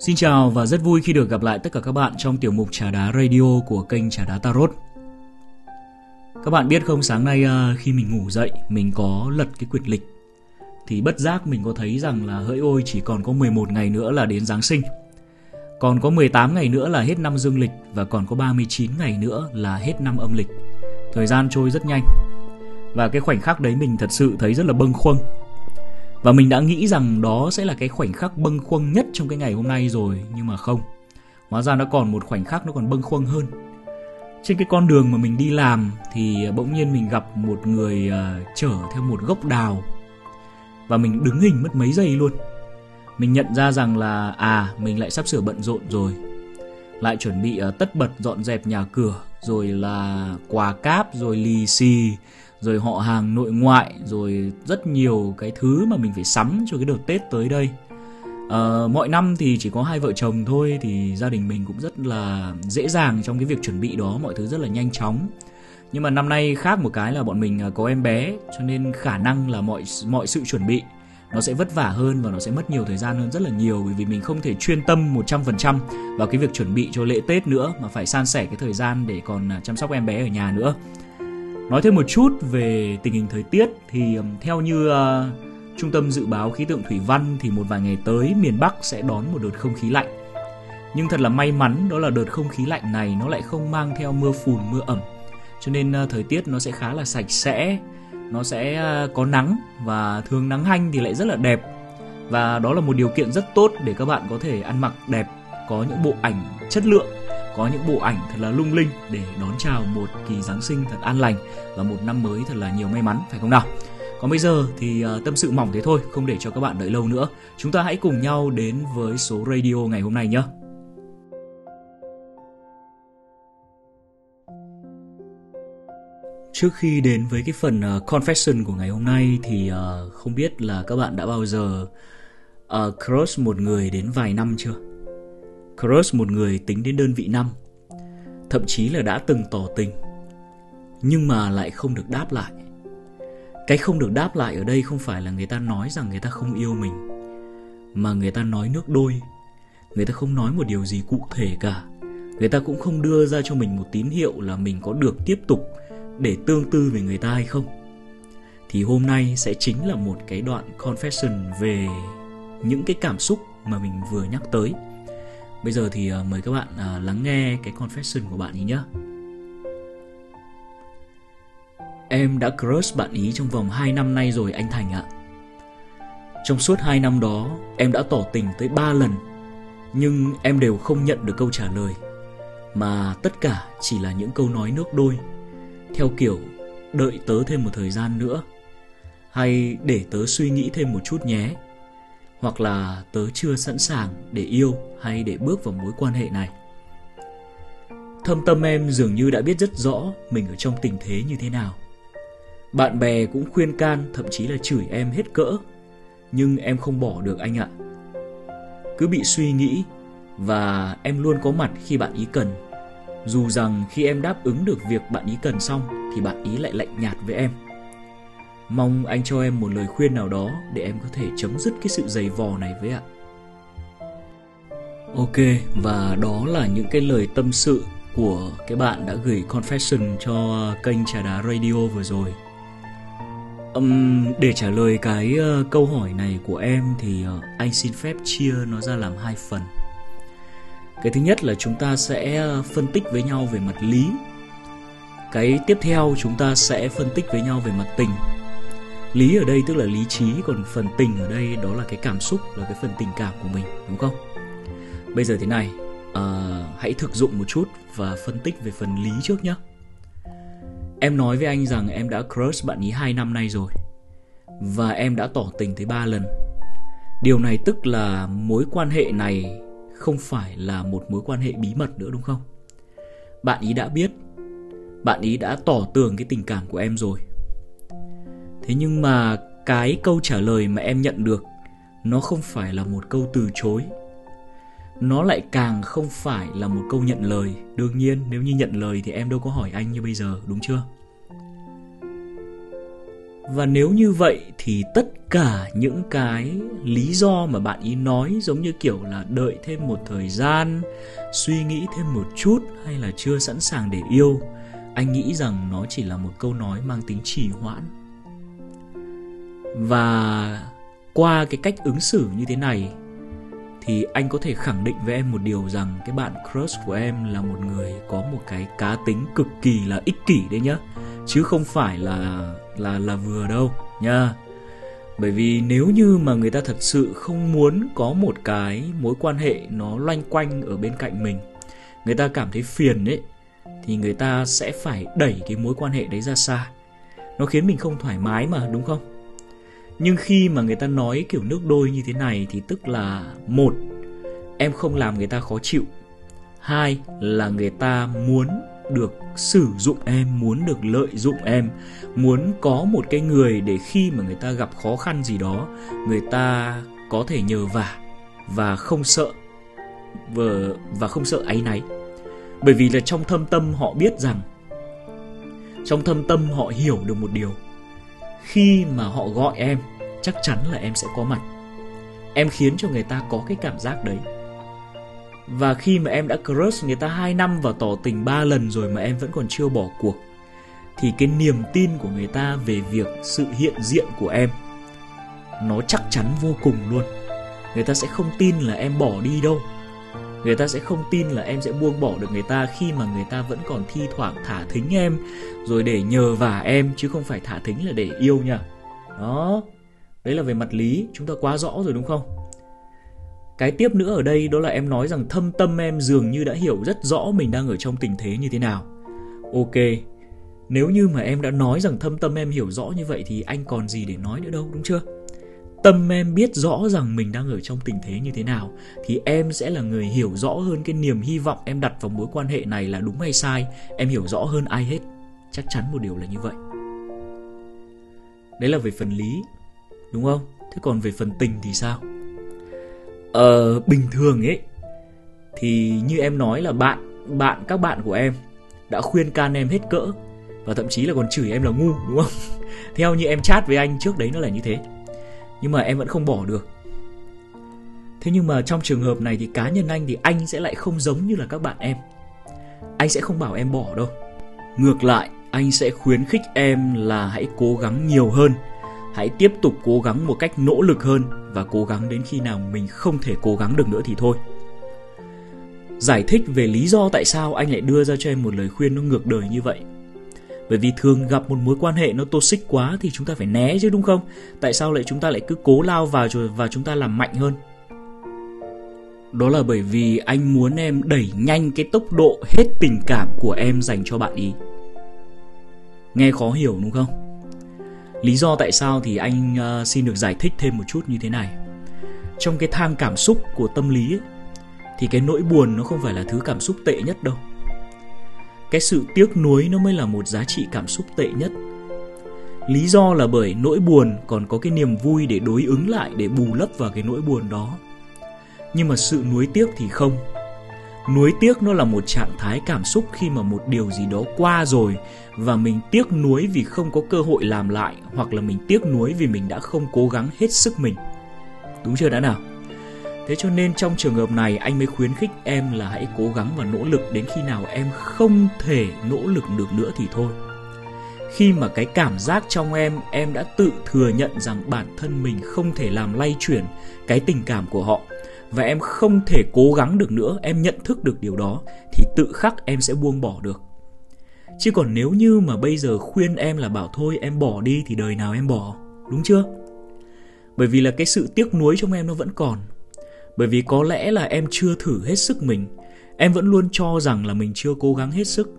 Xin chào và rất vui khi được gặp lại tất cả các bạn trong tiểu mục Trà Đá Radio của kênh Trà Đá Tarot. Các bạn biết không, sáng nay à, khi mình ngủ dậy, mình có lật cái quyển lịch thì bất giác mình có thấy rằng là hỡi ôi chỉ còn có 11 ngày nữa là đến Giáng sinh. Còn có 18 ngày nữa là hết năm dương lịch và còn có 39 ngày nữa là hết năm âm lịch. Thời gian trôi rất nhanh. Và cái khoảnh khắc đấy mình thật sự thấy rất là bâng khuâng và mình đã nghĩ rằng đó sẽ là cái khoảnh khắc bâng khuâng nhất trong cái ngày hôm nay rồi Nhưng mà không. Hóa ra nó còn một khoảnh khắc nó còn bâng khuâng hơn. Trên cái con đường mà mình đi làm Thì bỗng nhiên mình gặp một người uh, chở theo một gốc đào. Và mình đứng hình mất mấy giây luôn. Mình nhận ra rằng là À mình lại sắp sửa bận rộn rồi. Lại chuẩn bị uh, tất bật dọn dẹp nhà cửa Rồi là quà cáp Rồi lì xì rồi họ hàng nội ngoại rồi rất nhiều cái thứ mà mình phải sắm cho cái đợt Tết tới đây. À, mọi năm thì chỉ có hai vợ chồng thôi thì gia đình mình cũng rất là dễ dàng trong cái việc chuẩn bị đó, mọi thứ rất là nhanh chóng. Nhưng mà năm nay khác một cái là bọn mình à, có em bé cho nên khả năng là mọi mọi sự chuẩn bị nó sẽ vất vả hơn và nó sẽ mất nhiều thời gian hơn rất là nhiều bởi vì mình không thể chuyên tâm 100% vào cái việc chuẩn bị cho lễ Tết nữa mà phải san sẻ cái thời gian để còn à, chăm sóc em bé ở nhà nữa. Nói thêm một chút về tình hình thời tiết thì theo như uh, Trung tâm Dự báo Khí tượng Thủy văn thì một vài ngày tới miền Bắc sẽ đón một đợt không khí lạnh. Nhưng thật là may mắn đó là đợt không khí lạnh này nó lại không mang theo mưa phùn, mưa ẩm. Cho nên uh, thời tiết nó sẽ khá là sạch sẽ, nó sẽ uh, có nắng và thường nắng hanh thì lại rất là đẹp. Và đó là một điều kiện rất tốt để các bạn có thể ăn mặc đẹp, có những bộ ảnh chất lượng có những bộ ảnh thật là lung linh để đón chào một kỳ Giáng sinh thật an lành và một năm mới thật là nhiều may mắn phải không nào? Còn bây giờ thì ờ, tâm sự mỏng thế thôi, không để cho các bạn đợi lâu nữa. Chúng ta hãy cùng nhau đến với số radio ngày hôm nay nhé. Trước khi đến với cái phần ờ, confession của ngày hôm nay thì ờ, không biết là các bạn đã bao giờ uh, crush một người đến vài năm chưa? Crush một người tính đến đơn vị năm, Thậm chí là đã từng tỏ tình, Nhưng mà lại không được đáp lại. Cái không được đáp lại ở đây không phải là người ta nói rằng người ta không yêu mình, Mà người ta nói nước đôi. Người ta không nói một điều gì cụ thể cả. Người ta cũng không đưa ra cho mình một tín hiệu là mình có được tiếp tục để tương tư về người ta hay không. Thì hôm nay sẽ chính là một cái đoạn confession về những cái cảm xúc mà mình vừa nhắc tới. Bây giờ thì ờ, mời các bạn ờ, lắng nghe cái confession của bạn ý nhé. Em đã crush bạn ý trong vòng 2 năm nay rồi anh Thành ạ. Trong suốt 2 năm đó, em đã tỏ tình tới 3 lần, nhưng em đều không nhận được câu trả lời, mà tất cả chỉ là những câu nói nước đôi, theo kiểu đợi tớ thêm một thời gian nữa, hay để tớ suy nghĩ thêm một chút nhé hoặc là tớ chưa sẵn sàng để yêu hay để bước vào mối quan hệ này. Thâm tâm em dường như đã biết rất rõ mình ở trong tình thế như thế nào. Bạn bè cũng khuyên can, thậm chí là chửi em hết cỡ, nhưng em không bỏ được anh ạ. Cứ bị suy nghĩ và em luôn có mặt khi bạn ý cần. Dù rằng khi em đáp ứng được việc bạn ý cần xong thì bạn ý lại lạnh nhạt với em. Mong anh cho em một lời khuyên nào đó để em có thể chấm dứt cái sự dày vò này với ạ. Ok, và đó là những cái lời tâm sự của cái bạn đã gửi confession cho kênh Trà Đá Radio vừa rồi. Um, để trả lời cái uh, câu hỏi này của em thì uh, anh xin phép chia nó ra làm hai phần. Cái thứ nhất là chúng ta sẽ ờ, phân tích với nhau về mặt lý. Cái tiếp theo chúng ta sẽ phân tích với nhau về mặt tình lý ở đây tức là lý trí còn phần tình ở đây đó là cái cảm xúc là cái phần tình cảm của mình đúng không? Bây giờ thế này uh, hãy thực dụng một chút và phân tích về phần lý trước nhé em nói với anh rằng em đã crush bạn ý 2 năm nay rồi và em đã tỏ tình tới 3 lần. Điều này tức là mối quan hệ này không phải là một mối quan hệ bí mật nữa đúng không? Bạn ý đã biết bạn ý đã tỏ tường cái tình cảm của em rồi thế nhưng mà cái câu trả lời mà em nhận được, nó không phải là một câu từ chối. Nó lại càng không phải là một câu nhận lời. Đương nhiên, nếu như nhận lời thì em đâu có hỏi anh như bây giờ, đúng chưa? Và nếu như vậy thì tất cả những cái lý do mà bạn ý nói giống như kiểu là đợi thêm một thời gian, suy nghĩ thêm một chút hay là chưa sẵn sàng để yêu, anh nghĩ rằng nó chỉ là một câu nói mang tính trì hoãn và qua cái cách ứng xử như thế này, thì anh có thể khẳng định với em một điều rằng cái bạn crush của em là một người có một cái cá tính cực kỳ là ích kỷ đấy nhá. Chứ không phải là là là vừa đâu nha bởi vì nếu như mà người ta thật sự không muốn có một cái mối quan hệ nó loanh quanh ở bên cạnh mình, người ta cảm thấy phiền ấy, thì người ta sẽ phải đẩy cái mối quan hệ đấy ra xa. Nó khiến mình không thoải mái mà, đúng không? Nhưng khi mà người ta nói kiểu nước đôi như thế này thì tức là một em không làm người ta khó chịu. Hai là người ta muốn được sử dụng em muốn được lợi dụng em muốn có một cái người để khi mà người ta gặp khó khăn gì đó người ta có thể nhờ vả và không sợ và, và không sợ áy náy. Bởi vì là trong thâm tâm họ biết rằng trong thâm tâm họ hiểu được một điều khi mà họ gọi em, chắc chắn là em sẽ có mặt. Em khiến cho người ta có cái cảm giác đấy. Và khi mà em đã crush người ta 2 năm và tỏ tình 3 lần rồi mà em vẫn còn chưa bỏ cuộc, thì cái niềm tin của người ta về việc sự hiện diện của em, nó chắc chắn vô cùng luôn. Người ta sẽ không tin là em bỏ đi đâu người ta sẽ không tin là em sẽ buông bỏ được người ta khi mà người ta vẫn còn thi thoảng thả thính em. Rồi để nhờ vả em, chứ không phải thả thính là để yêu nha. Đó. Đấy là về mặt lý. Chúng ta quá rõ rồi đúng không? Cái tiếp nữa ở đây, đó là em nói rằng thâm tâm em dường như đã hiểu rất rõ mình đang ở trong tình thế như thế nào. Ok. Nếu như mà em đã nói rằng thâm tâm em hiểu rõ như vậy thì anh còn gì để nói nữa đâu, đúng chưa? Tâm em biết rõ rằng mình đang ở trong tình thế như thế nào, thì em sẽ là người hiểu rõ hơn cái niềm hy vọng em đặt vào mối quan hệ này là đúng hay sai. Em hiểu rõ hơn ai hết. Chắc chắn một điều là như vậy. Đấy là về phần lý, đúng không? Thế còn về phần tình thì sao? Ờ bình thường ấy, thì như em nói là bạn bạn, các bạn của em đã khuyên can em hết cỡ và thậm chí là còn chửi em là ngu, đúng không? Theo như em chat với anh trước đấy nó là như thế nhưng mà em vẫn không bỏ được. Thế nhưng mà trong trường hợp này thì cá nhân anh thì anh sẽ lại không giống như là các bạn em. Anh sẽ không bảo em bỏ đâu. Ngược lại, anh sẽ khuyến khích em là hãy cố gắng nhiều hơn. Hãy tiếp tục cố gắng một cách nỗ lực hơn và cố gắng đến khi nào mình không thể cố gắng được nữa thì thôi. Giải thích về lý do tại sao anh lại đưa ra cho em một lời khuyên nó ngược đời như vậy bởi vì thường gặp một mối quan hệ nó toxic quá thì chúng ta phải né chứ đúng không tại sao lại chúng ta lại cứ cố lao vào rồi và chúng ta làm mạnh hơn đó là bởi vì anh muốn em đẩy nhanh cái tốc độ hết tình cảm của em dành cho bạn ý nghe khó hiểu đúng không Lý do tại sao thì anh uh, xin được giải thích thêm một chút như thế này. Trong cái thang cảm xúc của tâm lý ấy, thì cái nỗi buồn nó không phải là thứ cảm xúc tệ nhất đâu. Cái sự tiếc nuối nó mới là một giá trị cảm xúc tệ nhất. Lý do là bởi nỗi buồn còn có cái niềm vui để đối ứng lại, để bù lấp vào cái nỗi buồn đó. Nhưng mà sự nuối tiếc thì không nuối tiếc nó là một trạng thái cảm xúc khi mà một điều gì đó qua rồi và mình tiếc nuối vì không có cơ hội làm lại, hoặc là mình tiếc nuối vì mình đã không cố gắng hết sức mình đúng chưa đã nào thế cho nên trong trường hợp này, anh mới khuyến khích em là hãy cố gắng và nỗ lực. Đến khi nào em không thể nỗ lực được nữa thì thôi. Khi mà cái cảm giác trong em em đã tự thừa nhận rằng bản thân mình không thể làm lay chuyển cái tình cảm của họ và em không thể cố gắng được nữa, em nhận thức được điều đó, thì tự khắc em sẽ buông bỏ được. Chứ còn nếu như mà bây giờ khuyên em là bảo thôi, em bỏ đi thì đời nào em bỏ, đúng chưa? Bởi vì là cái sự tiếc nuối trong em nó vẫn còn bởi vì có lẽ là em chưa thử hết sức mình em vẫn luôn cho rằng là mình chưa cố gắng hết sức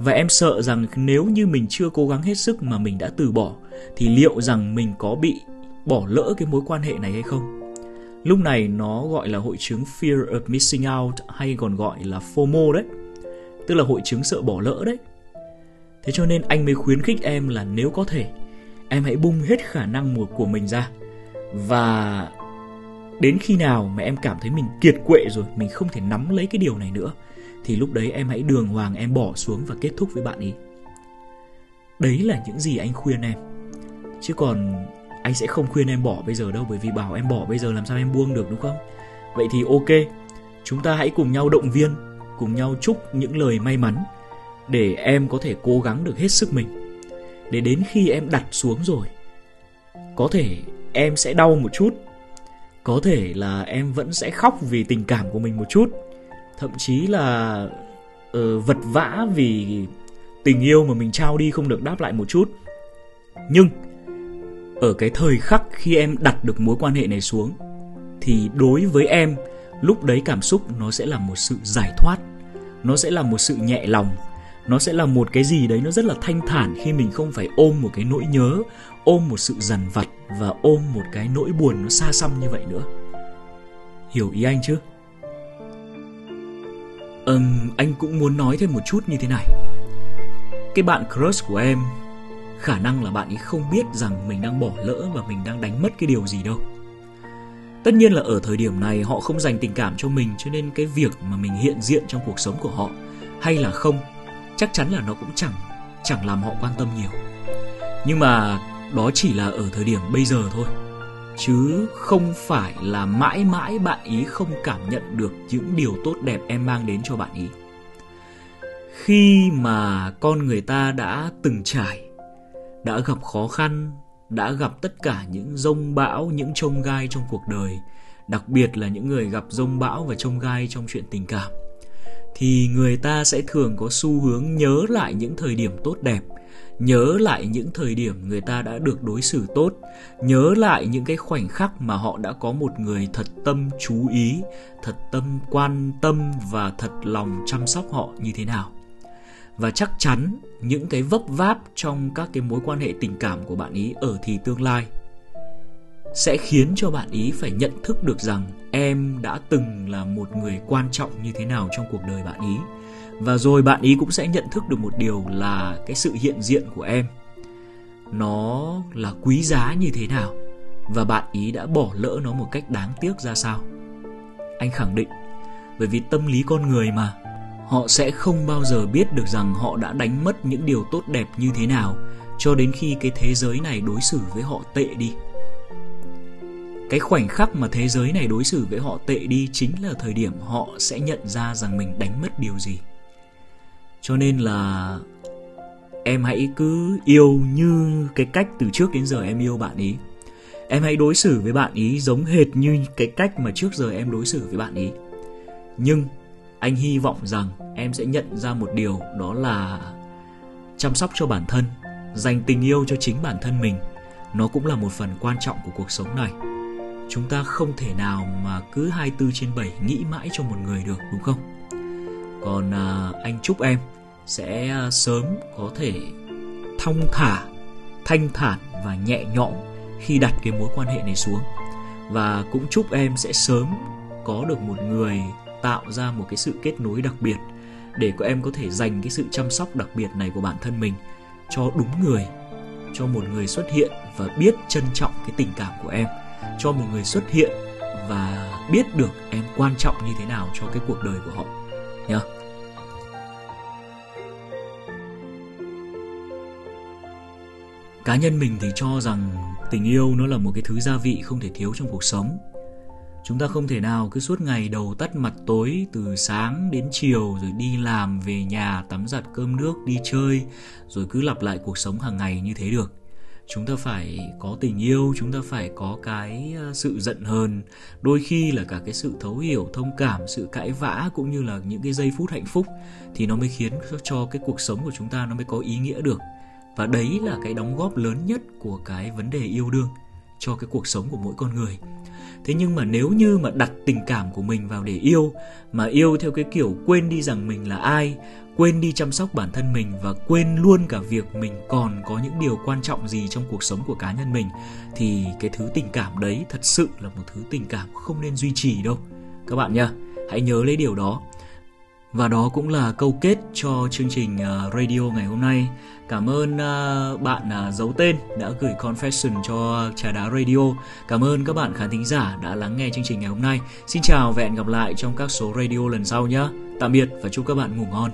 và em sợ rằng nếu như mình chưa cố gắng hết sức mà mình đã từ bỏ thì liệu rằng mình có bị bỏ lỡ cái mối quan hệ này hay không Lúc này nó gọi là hội chứng Fear of Missing Out hay còn gọi là FOMO đấy. Tức là hội chứng sợ bỏ lỡ đấy. Thế cho nên anh mới khuyến khích em là nếu có thể, em hãy bung hết khả năng của mình ra. Và đến khi nào mà em cảm thấy mình kiệt quệ rồi, mình không thể nắm lấy cái điều này nữa, thì lúc đấy em hãy đường hoàng em bỏ xuống và kết thúc với bạn ấy. Đấy là những gì anh khuyên em. chứ còn anh sẽ không khuyên em bỏ bây giờ đâu bởi vì bảo em bỏ bây giờ làm sao em buông được đúng không vậy thì ok chúng ta hãy cùng nhau động viên cùng nhau chúc những lời may mắn để em có thể cố gắng được hết sức mình để đến khi em đặt xuống rồi có thể em sẽ đau một chút có thể là em vẫn sẽ khóc vì tình cảm của mình một chút. Thậm chí là uh, vật vã vì tình yêu mà mình trao đi không được đáp lại một chút. Nhưng ở cái thời khắc khi em đặt được mối quan hệ này xuống thì đối với em lúc đấy cảm xúc nó sẽ là một sự giải thoát. Nó sẽ là một sự nhẹ lòng. Nó sẽ là một cái gì đấy nó rất là thanh thản khi mình không phải ôm một cái nỗi nhớ ôm một sự dằn vặt và ôm một cái nỗi buồn nó xa xăm như vậy nữa. Hiểu ý anh chứ? Ừm, anh cũng muốn nói thêm một chút như thế này. Cái bạn crush của em, khả năng là bạn ấy không biết rằng mình đang bỏ lỡ và mình đang đánh mất cái điều gì đâu. Tất nhiên là ở thời điểm này họ không dành tình cảm cho mình cho nên cái việc mà mình hiện diện trong cuộc sống của họ, hay là không, chắc chắn là nó cũng chẳng chẳng làm họ quan tâm nhiều. Nhưng mà đó chỉ là ở thời điểm bây giờ thôi. Chứ không phải là mãi mãi bạn ý không cảm nhận được những điều tốt đẹp em mang đến cho bạn ý. Khi mà con người ta đã từng trải, đã gặp khó khăn, đã gặp tất cả những rông bão, những trông gai trong cuộc đời, đặc biệt là những người gặp rông bão và trông gai trong chuyện tình cảm thì người ta sẽ thường có xu hướng nhớ lại những thời điểm tốt đẹp, nhớ lại những thời điểm người ta đã được đối xử tốt, nhớ lại những cái khoảnh khắc mà họ đã có một người thật tâm chú ý, thật tâm quan tâm và thật lòng chăm sóc họ như thế nào. Và chắc chắn những cái vấp váp trong các cái mối quan hệ tình cảm của bạn ý ở thì tương lai sẽ khiến cho bạn ý phải nhận thức được rằng em đã từng là một người quan trọng như thế nào trong cuộc đời bạn ý. Và rồi bạn ý cũng sẽ nhận thức được một điều là cái sự hiện diện của em, nó là quý giá như thế nào, và bạn ý đã bỏ lỡ nó một cách đáng tiếc ra sao. Anh khẳng định, bởi vì tâm lý con người mà, họ sẽ không bao giờ biết được rằng họ đã đánh mất những điều tốt đẹp như thế nào cho đến khi cái thế giới này đối xử với họ tệ đi cái khoảnh khắc mà thế giới này đối xử với họ tệ đi chính là thời điểm họ sẽ nhận ra rằng mình đánh mất điều gì. Cho nên là em hãy cứ yêu như cái cách từ trước đến giờ em yêu bạn ý. Em hãy đối xử với bạn ý giống hệt như cái cách mà trước giờ em đối xử với bạn ý. Nhưng anh hy vọng rằng em sẽ nhận ra một điều, đó là chăm sóc cho bản thân, dành tình yêu cho chính bản thân mình. Nó cũng là một phần quan trọng của cuộc sống này chúng ta không thể nào mà cứ 24 trên 7 nghĩ mãi cho một người được đúng không? Còn à, anh chúc em sẽ à, sớm có thể thong thả thanh thản và nhẹ nhõm khi đặt cái mối quan hệ này xuống. Và cũng chúc em sẽ sớm có được một người tạo ra một cái sự kết nối đặc biệt để có em có thể dành cái sự chăm sóc đặc biệt này của bản thân mình cho đúng người cho một người xuất hiện và biết trân trọng cái tình cảm của em cho một người xuất hiện và biết được em quan trọng như thế nào cho cái cuộc đời của họ, nhá. Cá nhân mình thì cho rằng tình yêu nó là một cái thứ gia vị không thể thiếu trong cuộc sống. Chúng ta không thể nào cứ suốt ngày đầu tắt mặt tối từ sáng đến chiều rồi đi làm, về nhà, tắm giặt, cơm nước, đi chơi, rồi cứ lặp lại cuộc sống hàng ngày như thế được chúng ta phải có tình yêu, chúng ta phải có cái ờ, sự giận hờn. Đôi khi là cả cái sự thấu hiểu, thông cảm, sự cãi vã cũng như là những cái giây phút hạnh phúc thì nó mới khiến cho cái cuộc sống của chúng ta nó mới có ý nghĩa được. Và đấy là cái đóng góp lớn nhất của cái vấn đề yêu đương cho cái cuộc sống của mỗi con người. Thế nhưng mà nếu như mà đặt tình cảm của mình vào để yêu, mà yêu theo cái kiểu quên đi rằng mình là ai quên đi chăm sóc bản thân mình và quên luôn cả việc mình còn có những điều quan trọng gì trong cuộc sống của cá nhân mình, thì cái thứ tình cảm đấy thật sự là một thứ tình cảm không nên duy trì đâu các bạn nhá, hãy nhớ lấy điều đó và đó cũng là câu kết cho chương trình à, radio ngày hôm nay. Cảm ơn à, bạn à, giấu tên đã gửi confession cho Trà Đá Radio. Cảm ơn các bạn khán thính giả đã lắng nghe chương trình ngày hôm nay. Xin chào và hẹn gặp lại trong các số radio lần sau nhé. Tạm biệt và chúc các bạn ngủ ngon.